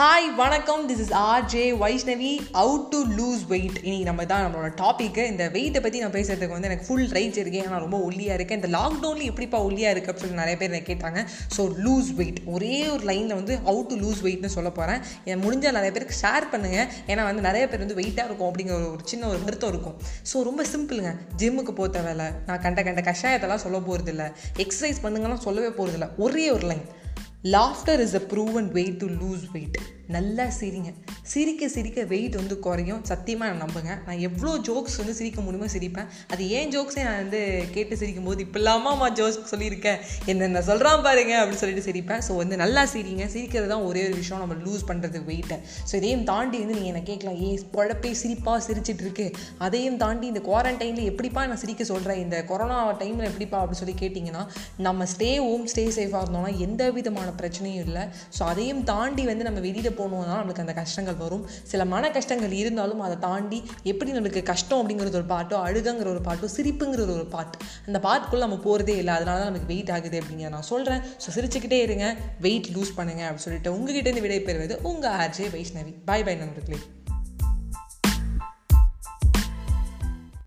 Hi வணக்கம். This is R J Vaishnavi out to lose weight இன்னைக்கு நம்ம தான் நம்மளோட டாப்பிக்கு இந்த வெயிட்டை பற்றி நான் பேசுறதுக்கு வந்து எனக்கு ஃபுல் ரைட்ஸ் இருக்கேன் நான் ரொம்ப ஒல்லியாக இருக்கேன். இந்த லாக்டவுனில் எப்படிப்பா ஒல்லியாக இருக்குது அப்படின்னு சொல்லி நிறைய பேர் கேட்டாங்க. ஸோ லூஸ் வெயிட் ஒரே ஒரு லைனில் வந்து அவுட் டு லூஸ் வெயிட்னு சொல்ல போகிறேன் என் முடிஞ்சால் நிறைய பேருக்கு ஷேர் பண்ணுங்கள் ஏன்னா வந்து நிறைய பேர் வந்து வெயிட்டாக இருக்கும் அப்படிங்கிற ஒரு சின்ன ஒரு வருத்தம் இருக்கும். ஸோ ரொம்ப சிம்பிளுங்க ஜிம்முக்கு போத்த வேலை நான் கண்ட கண்ட கஷாயத்தெல்லாம் சொல்ல போகிறதில்ல எக்ஸசைஸ் பண்ணுங்கலாம் சொல்லவே போகிறதில்ல ஒரே ஒரு line laughter is a proven way to lose weight நல்லா சிரிங்க சிரிக்க சிரிக்க வெயிட் வந்து குறையும். சத்தியமாக நான் நம்புங்க. நான் எவ்வளோ ஜோக்ஸ் வந்து சிரிக்க முடியுமோ சிரிப்பேன். அது ஏன் ஜோக்ஸே நான் வந்து கேட்டு சிரிக்கும் போது இப்போ ஜோக்ஸ் சொல்லியிருக்கேன் என்னென்ன சொல்கிறான் பாருங்க அப்படின்னு சொல்லிட்டு சிரிப்பேன். ஸோ வந்து நல்லா சிரிங்க. சிரிக்கிறது தான் ஒரே ஒரு விஷயம். நம்ம லூஸ் பண்ணுறது வெயிட்டை ஸோ இதையும் தாண்டி வந்து நீங்கள் என்ன கேட்கலாம். ஏ பொழப்பே சிரிப்பாக சிரிச்சிட்டு இருக்கு. அதையும் தாண்டி இந்த குவாரண்டைனில் எப்படிப்பா நான் சிரிக்க சொல்கிறேன் இந்த கொரோனா டைமில் எப்படிப்பா அப்படின்னு சொல்லி கேட்டிங்கன்னா நம்ம ஸ்டே ஹோம் ஸ்டே சேஃபாக இருந்தோம்னா எந்த விதமான பிரச்சனையும் இல்லை. ஸோ அதையும் தாண்டி வந்து நம்ம வெளியில் போகணுன்னா நம்மளுக்கு அந்த கஷ்டங்கள் வரும். சில மன கஷ்டங்கள் இருந்தாலும் அதை தாண்டி எப்படி நம்மளுக்கு கஷ்டம் அப்படிங்கிறது ஒரு பாட்டோ அழுகங்கிற ஒரு பாட்டோ சிரிப்புங்கிற ஒரு பாட்டு அந்த பாட்டுக்குள்ளே நம்ம போகிறதே இல்லை. அதனால தான் நமக்கு வெயிட் ஆகுது அப்படிங்கிறத நான் சொல்கிறேன் ஸோ சிரிச்சுக்கிட்டே இருங்க. வெயிட் லூஸ் பண்ணுங்க அப்படின்னு சொல்லிட்டு உங்ககிட்ட இருந்து விடைபெறுவது உங்கள் ஆர்ஜே வைஷ்ணவி. பாய் பாய் நண்பர்களே.